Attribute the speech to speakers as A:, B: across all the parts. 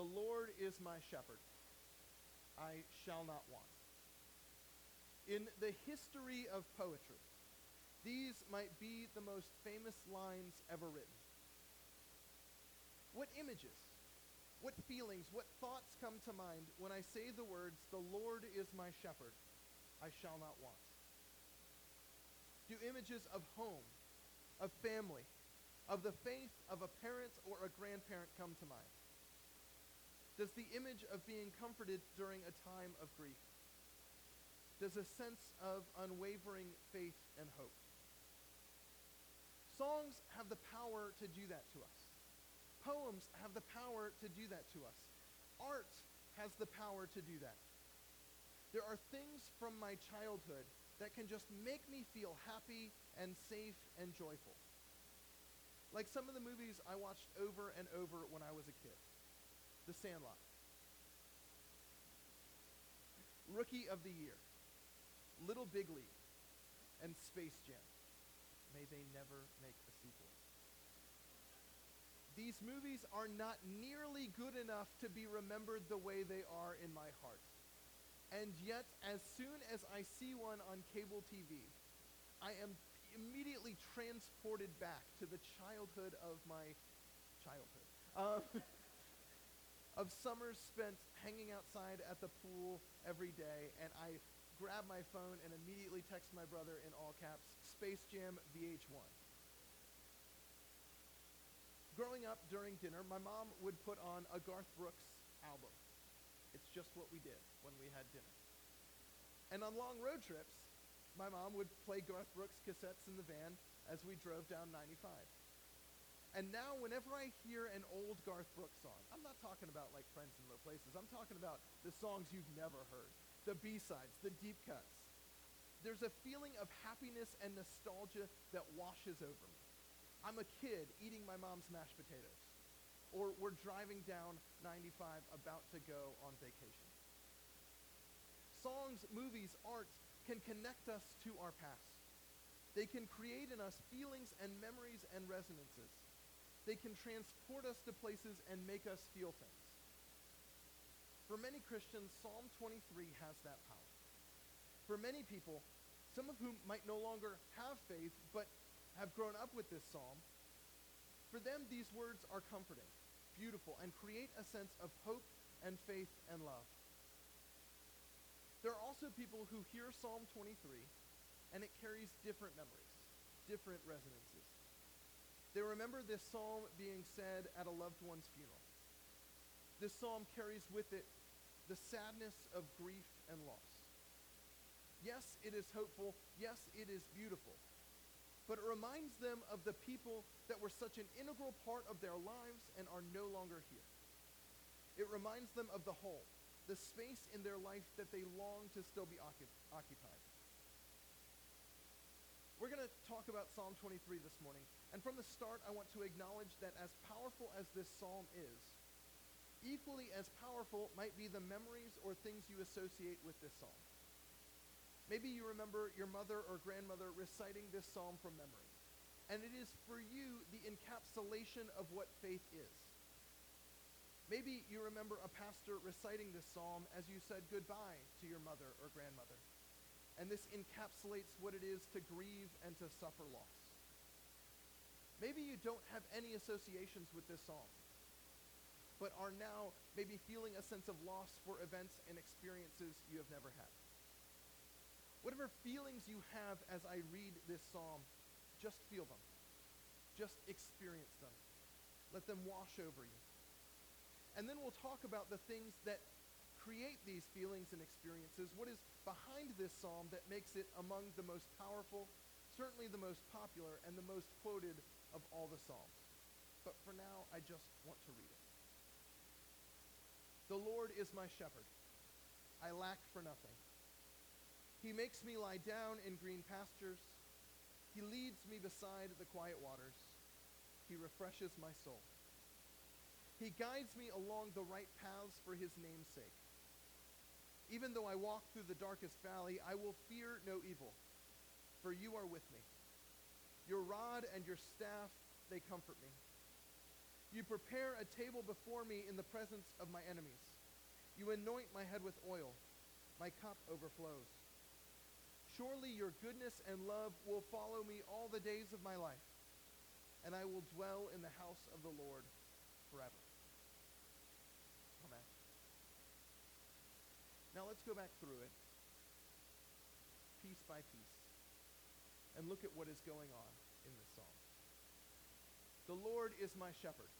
A: The Lord is my shepherd. I shall not want. In the history of poetry, these might be the most famous lines ever written. What images, what feelings, what thoughts come to mind when I say the words, The Lord is my shepherd, I shall not want? Do images of home, of family, of the faith of a parent or a grandparent come to mind? Does the image of being comforted during a time of grief? Does a sense of unwavering faith and hope? Songs have the power to do that to us. Poems have the power to do that to us. Art has the power to do that. There are things from my childhood that can just make me feel happy and safe and joyful. Like some of the movies I watched over and over when I was a kid The Sandlot, Rookie of the Year, Little Big League, and Space Jam. May they never make a sequel. These movies are not nearly good enough to be remembered the way they are in my heart. And yet, as soon as I see one on cable TV, I am immediately transported back to the childhood of my childhood. Um, of summers spent hanging outside at the pool every day, and I grab my phone and immediately text my brother in all caps, Space Jam VH1. Growing up during dinner, my mom would put on a Garth Brooks album. It's just what we did when we had dinner. And on long road trips, my mom would play Garth Brooks cassettes in the van as we drove down 95. And now, whenever I hear an old Garth Brooks song, I'm not talking about like Friends in Low Places. I'm talking about the songs you've never heard, the B-sides, the deep cuts. There's a feeling of happiness and nostalgia that washes over me. I'm a kid eating my mom's mashed potatoes. Or we're driving down 95 about to go on vacation. Songs, movies, art can connect us to our past. They can create in us feelings and memories and resonances. They can transport us to places and make us feel things. For many Christians, Psalm 23 has that power. For many people, some of whom might no longer have faith but have grown up with this psalm, for them these words are comforting, beautiful, and create a sense of hope and faith and love. There are also people who hear Psalm 23 and it carries different memories, different resonances. They remember this psalm being said at a loved one's funeral. This psalm carries with it the sadness of grief and loss. Yes, it is hopeful. Yes, it is beautiful. But it reminds them of the people that were such an integral part of their lives and are no longer here. It reminds them of the hole, the space in their life that they long to still be occupied. We're going to talk about Psalm 23 this morning. And from the start, I want to acknowledge that as powerful as this psalm is, equally as powerful might be the memories or things you associate with this psalm. Maybe you remember your mother or grandmother reciting this psalm from memory. And it is for you the encapsulation of what faith is. Maybe you remember a pastor reciting this psalm as you said goodbye to your mother or grandmother. And this encapsulates what it is to grieve and to suffer loss. Maybe you don't have any associations with this psalm, but are now maybe feeling a sense of loss for events and experiences you have never had. Whatever feelings you have as I read this psalm, just feel them. Just experience them. Let them wash over you. And then we'll talk about the things that create these feelings and experiences, what is behind this psalm that makes it among the most powerful, certainly the most popular, and the most quoted of all the psalms. But for now, I just want to read it. The Lord is my shepherd. I lack for nothing. He makes me lie down in green pastures. He leads me beside the quiet waters. He refreshes my soul. He guides me along the right paths for his name's sake. Even though I walk through the darkest valley, I will fear no evil, for you are with me. Your rod and your staff, they comfort me. You prepare a table before me in the presence of my enemies. You anoint my head with oil. My cup overflows. Surely your goodness and love will follow me all the days of my life, and I will dwell in the house of the Lord forever. Amen. Now let's go back through it, piece by piece, and look at what is going on in this psalm. The Lord is my shepherd.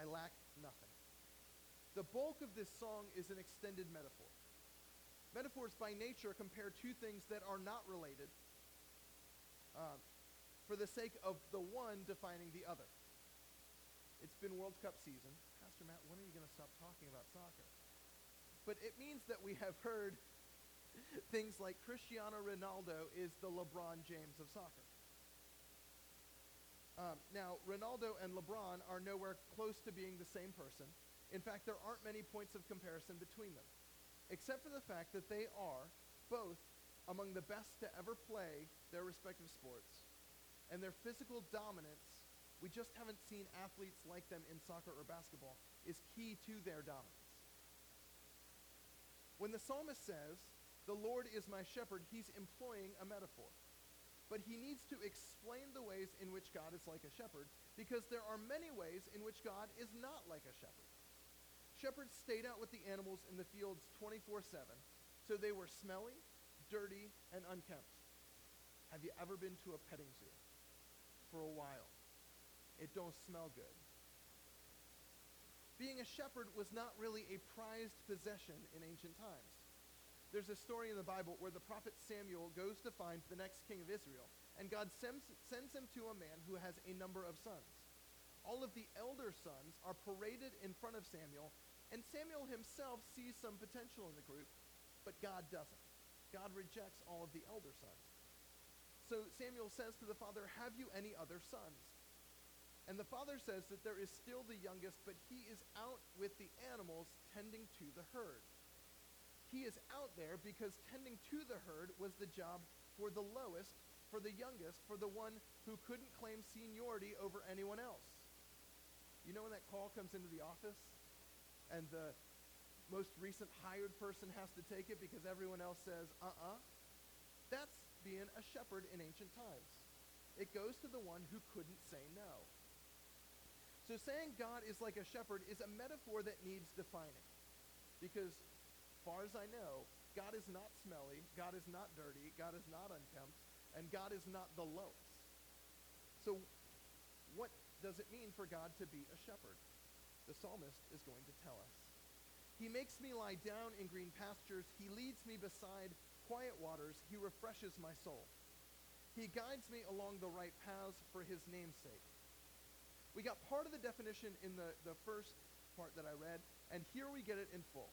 A: I lack nothing. The bulk of this song is an extended metaphor. Metaphors by nature compare two things that are not related uh, for the sake of the one defining the other. It's been World Cup season. Pastor Matt, when are you going to stop talking about soccer? But it means that we have heard things like Cristiano Ronaldo is the LeBron James of soccer. Um, now, Ronaldo and LeBron are nowhere close to being the same person. In fact, there aren't many points of comparison between them, except for the fact that they are both among the best to ever play their respective sports. And their physical dominance, we just haven't seen athletes like them in soccer or basketball, is key to their dominance. When the psalmist says, The Lord is my shepherd, he's employing a metaphor. But he needs to explain the ways in which God is like a shepherd, because there are many ways in which God is not like a shepherd. Shepherds stayed out with the animals in the fields 24 7, so they were smelly, dirty, and unkempt. Have you ever been to a petting zoo? For a while. It don't smell good. Being a shepherd was not really a prized possession in ancient times. There's a story in the Bible where the prophet Samuel goes to find the next king of Israel, and God sends, sends him to a man who has a number of sons. All of the elder sons are paraded in front of Samuel, and Samuel himself sees some potential in the group, but God doesn't. God rejects all of the elder sons. So Samuel says to the father, Have you any other sons? And the father says that there is still the youngest, but he is out with the animals tending to the herd. He is out there because tending to the herd was the job for the lowest, for the youngest, for the one who couldn't claim seniority over anyone else. You know when that call comes into the office and the most recent hired person has to take it because everyone else says, uh uh-uh? uh? That's being a shepherd in ancient times. It goes to the one who couldn't say no. So saying God is like a shepherd is a metaphor that needs defining. Because far as I know, God is not smelly, God is not dirty, God is not unkempt, and God is not the lowest. So, what does it mean for God to be a shepherd? The psalmist is going to tell us. He makes me lie down in green pastures. He leads me beside quiet waters. He refreshes my soul. He guides me along the right paths for his name's sake. We got part of the definition in the, the first part that I read, and here we get it in full.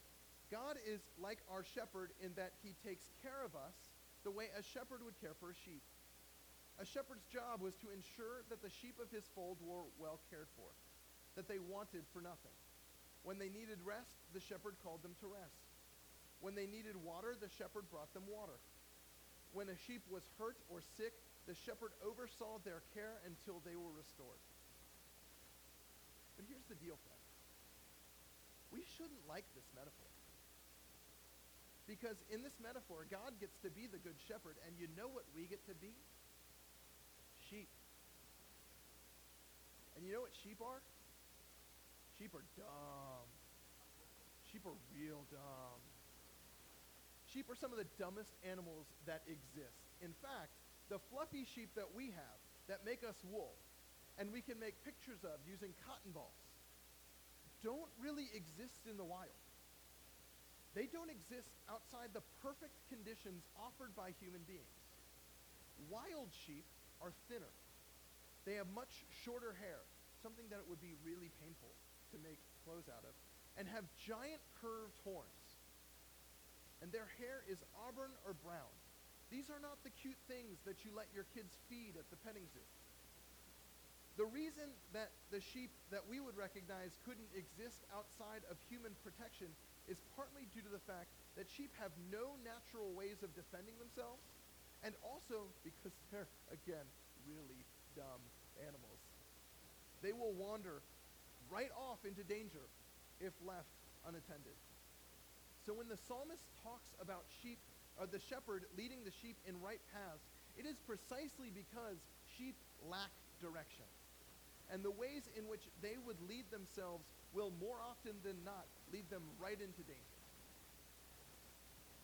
A: God is like our shepherd in that he takes care of us the way a shepherd would care for a sheep. A shepherd's job was to ensure that the sheep of his fold were well cared for, that they wanted for nothing. When they needed rest, the shepherd called them to rest. When they needed water, the shepherd brought them water. When a sheep was hurt or sick, the shepherd oversaw their care until they were restored. But here's the deal, friends. We shouldn't like this metaphor. Because in this metaphor, God gets to be the good shepherd, and you know what we get to be? Sheep. And you know what sheep are? Sheep are dumb. Sheep are real dumb. Sheep are some of the dumbest animals that exist. In fact, the fluffy sheep that we have that make us wool, and we can make pictures of using cotton balls, don't really exist in the wild. They don't exist outside the perfect conditions offered by human beings. Wild sheep are thinner. They have much shorter hair, something that it would be really painful to make clothes out of, and have giant curved horns. And their hair is auburn or brown. These are not the cute things that you let your kids feed at the petting zoo. The reason that the sheep that we would recognize couldn't exist outside of human protection is partly due to the fact that sheep have no natural ways of defending themselves, and also because they're, again, really dumb animals. They will wander right off into danger if left unattended. So when the psalmist talks about sheep, or the shepherd leading the sheep in right paths, it is precisely because sheep lack direction. And the ways in which they would lead themselves will more often than not lead them right into danger.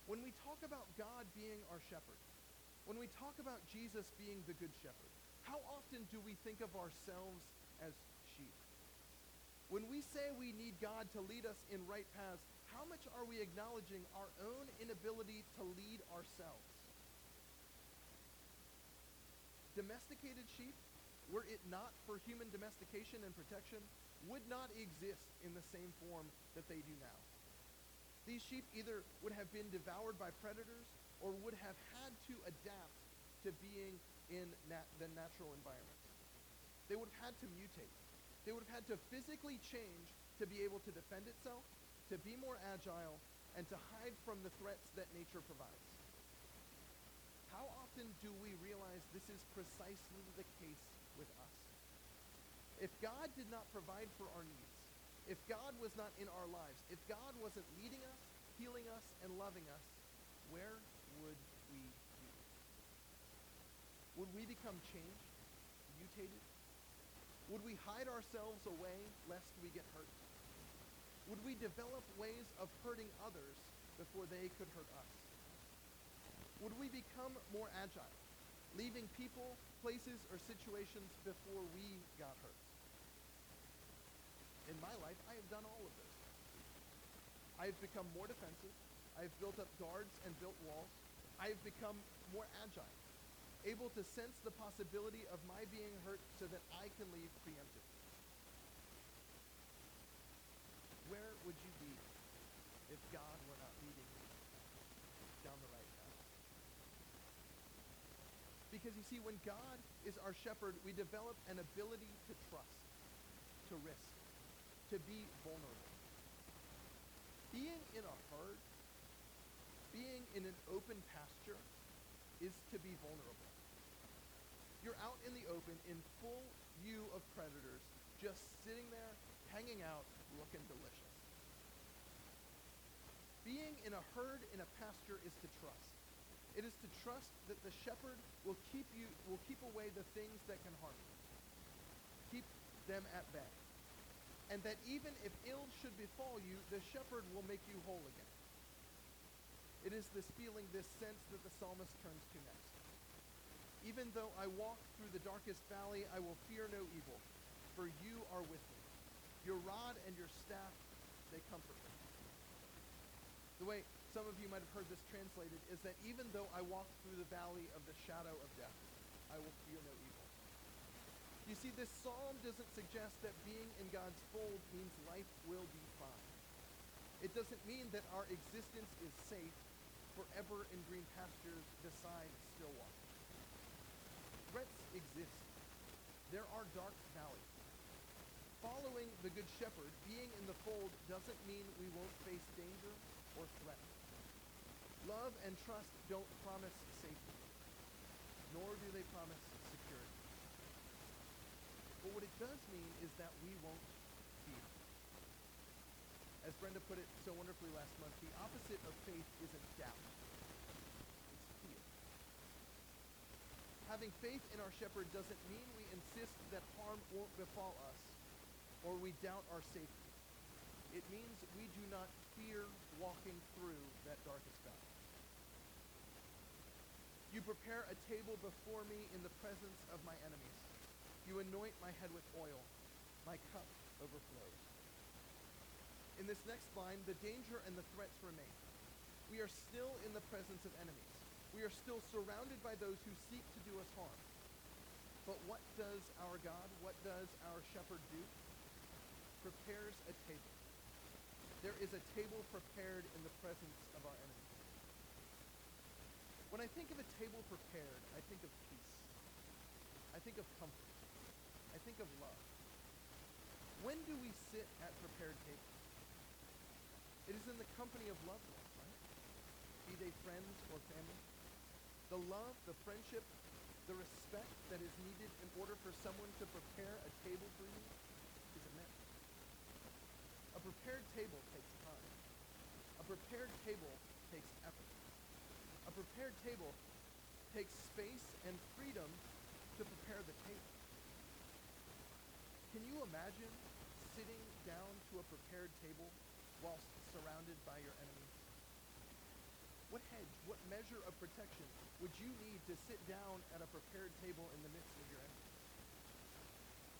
A: When we talk about God being our shepherd, when we talk about Jesus being the good shepherd, how often do we think of ourselves as sheep? When we say we need God to lead us in right paths, how much are we acknowledging our own inability to lead ourselves? Domesticated sheep, were it not for human domestication and protection, would not exist in the same form that they do now. These sheep either would have been devoured by predators or would have had to adapt to being in nat- the natural environment. They would have had to mutate. They would have had to physically change to be able to defend itself, to be more agile, and to hide from the threats that nature provides. How often do we realize this is precisely the case with us? If God did not provide for our needs, if God was not in our lives, if God wasn't leading us, healing us, and loving us, where would we be? Would we become changed, mutated? Would we hide ourselves away lest we get hurt? Would we develop ways of hurting others before they could hurt us? Would we become more agile, leaving people, places, or situations before we got hurt? In my life, I have done all of those. I have become more defensive. I have built up guards and built walls. I have become more agile, able to sense the possibility of my being hurt so that I can leave preemptively. Where would you be if God were not leading you down the right path? Because you see, when God is our shepherd, we develop an ability to trust, to risk, to be vulnerable. Being in a herd, being in an open pasture, is to be vulnerable. You're out in the open in full view of predators, just sitting there, hanging out, looking delicious. Being in a herd in a pasture is to trust. It is to trust that the shepherd will keep you will keep away the things that can harm you. Keep them at bay. And that even if ill should befall you, the shepherd will make you whole again. It is this feeling, this sense that the psalmist turns to next. Even though I walk through the darkest valley, I will fear no evil, for you are with me. Your rod and your staff, they comfort me. The way some of you might have heard this translated is that even though I walk through the valley of the shadow of death, I will fear no evil. You see, this psalm doesn't suggest that being in God's fold means life will be fine. It doesn't mean that our existence is safe forever in green pastures beside still water. Threats exist. There are dark valleys. Following the Good Shepherd, being in the fold doesn't mean we won't face danger or threat. Love and trust don't promise safety, nor do they promise. But what it does mean is that we won't fear. As Brenda put it so wonderfully last month, the opposite of faith isn't doubt, it's fear. Having faith in our shepherd doesn't mean we insist that harm won't befall us or we doubt our safety. It means we do not fear walking through that darkest valley. You prepare a table before me in the presence of my enemies. You anoint my head with oil. My cup overflows. In this next line, the danger and the threats remain. We are still in the presence of enemies. We are still surrounded by those who seek to do us harm. But what does our God, what does our shepherd do? Prepares a table. There is a table prepared in the presence of our enemies. When I think of a table prepared, I think of peace. I think of comfort. I think of love. When do we sit at prepared tables? It is in the company of loved ones, right? Be they friends or family. The love, the friendship, the respect that is needed in order for someone to prepare a table for you is immense. A prepared table takes time. A prepared table takes effort. A prepared table takes space and freedom to prepare the table. Can you imagine sitting down to a prepared table whilst surrounded by your enemies? What hedge, what measure of protection would you need to sit down at a prepared table in the midst of your enemies?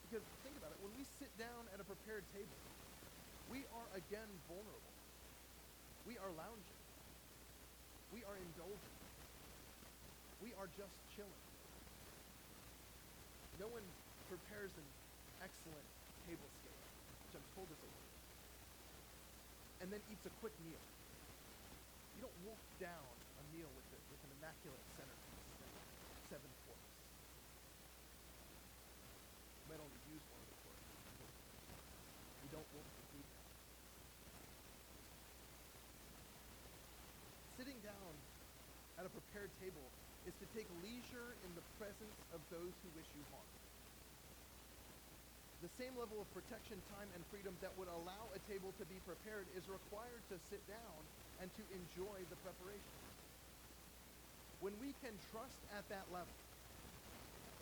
A: Because think about it, when we sit down at a prepared table, we are again vulnerable. We are lounging. We are indulging. We are just chilling. No one prepares an excellent table scale, which I'm told is a word, and then eats a quick meal. You don't wolf down a meal with, it, with an immaculate centerpiece and seven forks. You might only use one of the forks. You don't wolf the food. Sitting down at a prepared table is to take leisure in the presence of those who wish you harm. The same level of protection, time, and freedom that would allow a table to be prepared is required to sit down and to enjoy the preparation. When we can trust at that level,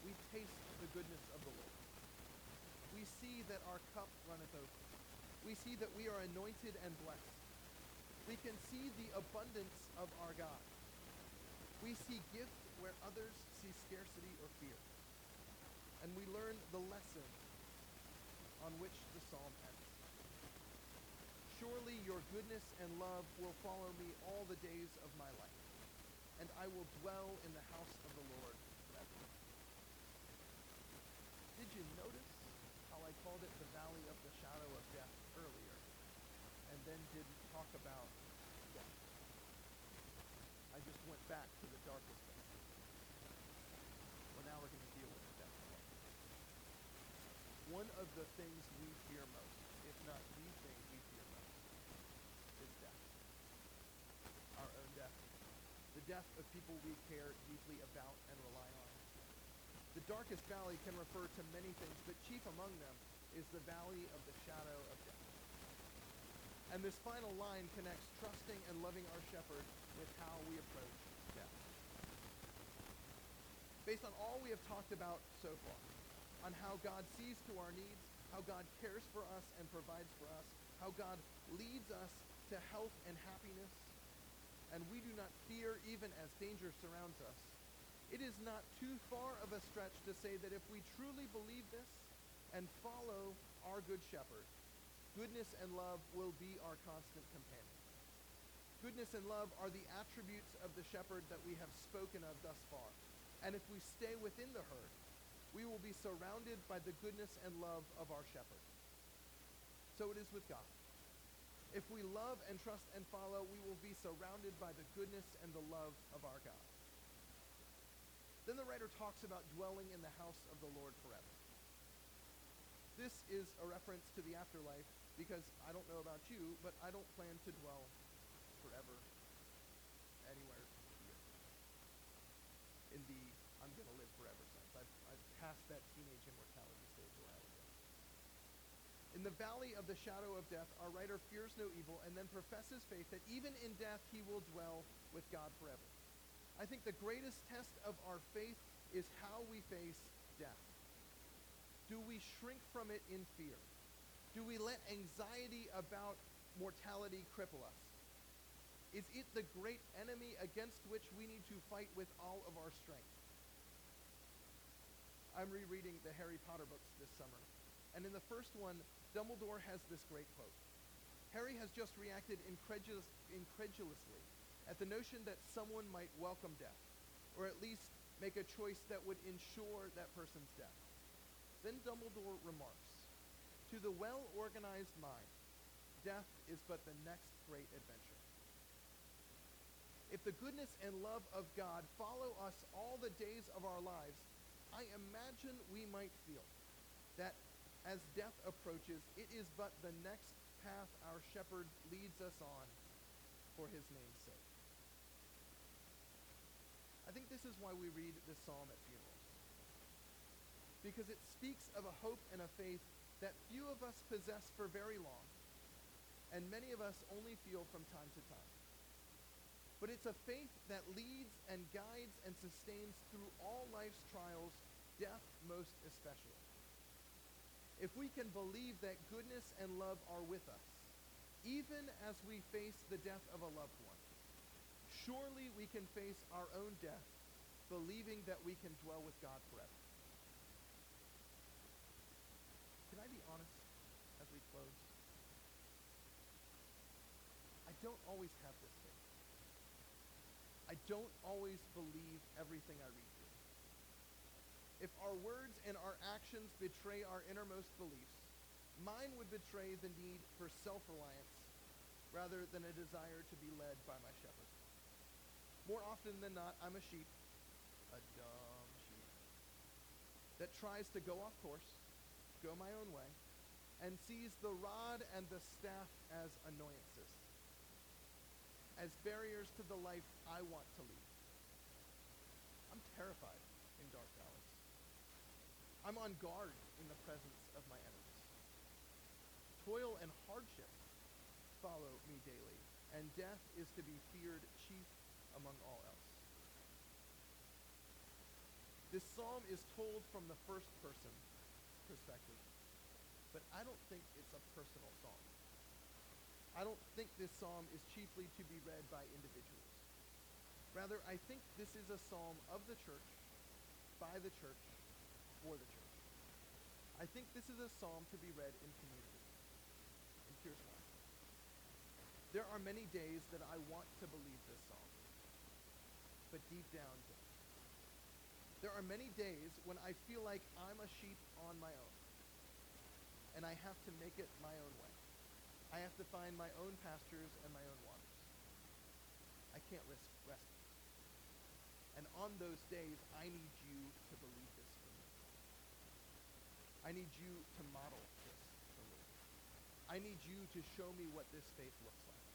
A: we taste the goodness of the Lord. We see that our cup runneth over. We see that we are anointed and blessed. We can see the abundance of our God. We see gift where others see scarcity or fear. And we learn the lesson on which the psalm ends. Surely your goodness and love will follow me all the days of my life, and I will dwell in the house of the Lord forever. Did you notice how I called it the valley of the shadow of death earlier, and then didn't talk about death? I just went back to the darkest place. Well, now we're going to deal with the death part. One of the things we fear most, if not the thing we fear most, is death. Our own death. The death of people we care deeply about and rely on. The darkest valley can refer to many things, but chief among them is the valley of the shadow of death. And this final line connects trusting and loving our shepherd with how we approach death. Based on all we have talked about so far, on how God sees to our needs, how God cares for us and provides for us, how God leads us to health and happiness, and we do not fear even as danger surrounds us, it is not too far of a stretch to say that if we truly believe this and follow our Good Shepherd, goodness and love will be our constant companion. Goodness and love are the attributes of the shepherd that we have spoken of thus far. And if we stay within the herd, we will be surrounded by the goodness and love of our shepherd. So it is with God. If we love and trust and follow, we will be surrounded by the goodness and the love of our God. Then the writer talks about dwelling in the house of the Lord forever. This is a reference to the afterlife because I don't know about you, but I don't plan to dwell forever anywhere here. In the I'm going to live forever sense. I've, I've passed that teenage immortality stage. In the valley of the shadow of death, our writer fears no evil and then professes faith that even in death he will dwell with God forever. I think the greatest test of our faith is how we face death. Do we shrink from it in fear? Do we let anxiety about mortality cripple us? Is it the great enemy against which we need to fight with all of our strength? I'm rereading the Harry Potter books this summer, and in the first one, Dumbledore has this great quote. Harry has just reacted incredulous, incredulously at the notion that someone might welcome death, or at least make a choice that would ensure that person's death. Then Dumbledore remarks, To the well organized mind, death is but the next great adventure. If the goodness and love of God follow us all the days of our lives, I imagine we might feel that as death approaches, it is but the next path our shepherd leads us on for his name's sake. I think this is why we read this psalm at funerals. Because it speaks of a hope and a faith that few of us possess for very long, and many of us only feel from time to time. But it's a faith that leads and guides and sustains through all life's trials, death most especially. If we can believe that goodness and love are with us, even as we face the death of a loved one, surely we can face our own death, believing that we can dwell with God forever. Can I be honest as we close? I don't always have this faith. I don't always believe everything I read through. If our words and our actions betray our innermost beliefs, mine would betray the need for self reliance rather than a desire to be led by my shepherd. More often than not, I'm a sheep, a dumb sheep, that tries to go off course, go my own way, and sees the rod and the staff as annoyances, as barriers to the life I want to lead. I'm terrified in dark valleys. I'm on guard in the presence of my enemies. Toil and hardship follow me daily, and death is to be feared chief among all else. This psalm is told from the first person perspective, but I don't think it's a personal psalm. I don't think this psalm is chiefly to be read by individuals. Rather, I think this is a psalm of the church, by the church, for the church. I think this is a psalm to be read in community. And here's why. There are many days that I want to believe this psalm but deep down don't. There are many days when I feel like I'm a sheep on my own, and I have to make it my own way. I have to find my own pastures and my own waters. I can't risk rescue. And on those days, I need you to believe this for me. I need you to model this for me. I need you to show me what this faith looks like.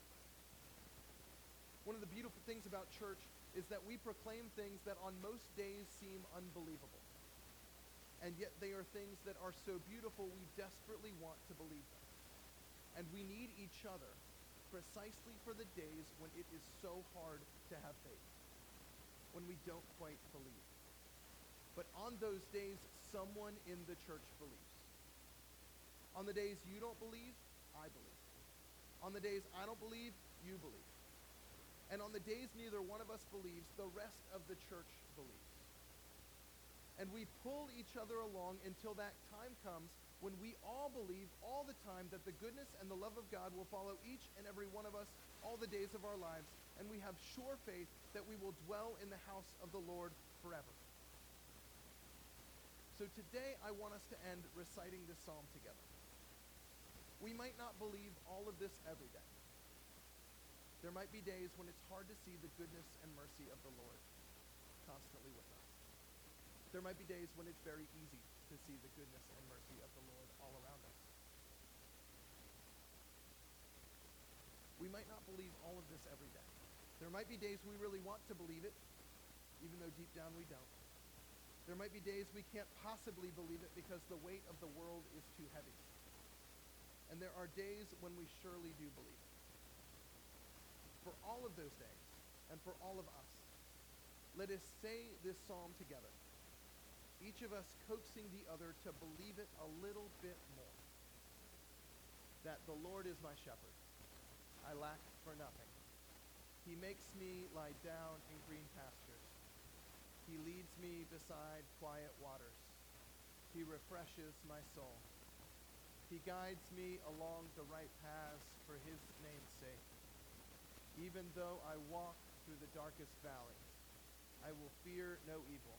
A: One of the beautiful things about church is that we proclaim things that on most days seem unbelievable. And yet they are things that are so beautiful we desperately want to believe them. And we need each other precisely for the days when it is so hard to have faith, when we don't quite believe. But on those days, someone in the church believes. On the days you don't believe, I believe. On the days I don't believe, you believe. And on the days neither one of us believes, the rest of the church believes. And we pull each other along until that time comes when we all believe all the time that the goodness and the love of God will follow each and every one of us all the days of our lives, and we have sure faith that we will dwell in the house of the Lord forever. So today I want us to end reciting this psalm together. We might not believe all of this every day. There might be days when it's hard to see the goodness and mercy of the Lord constantly with us. There might be days when it's very easy to see the goodness and mercy of the Lord all around us. We might not believe all of this every day. There might be days we really want to believe it, even though deep down we don't. There might be days we can't possibly believe it because the weight of the world is too heavy. And there are days when we surely do believe it for all of those days and for all of us, let us say this psalm together. Each of us coaxing the other to believe it a little bit more. That the Lord is my shepherd. I lack for nothing. He makes me lie down in green pastures. He leads me beside quiet waters. He refreshes my soul. He guides me along the right paths for his name's sake. Even though I walk through the darkest valleys, I will fear no evil,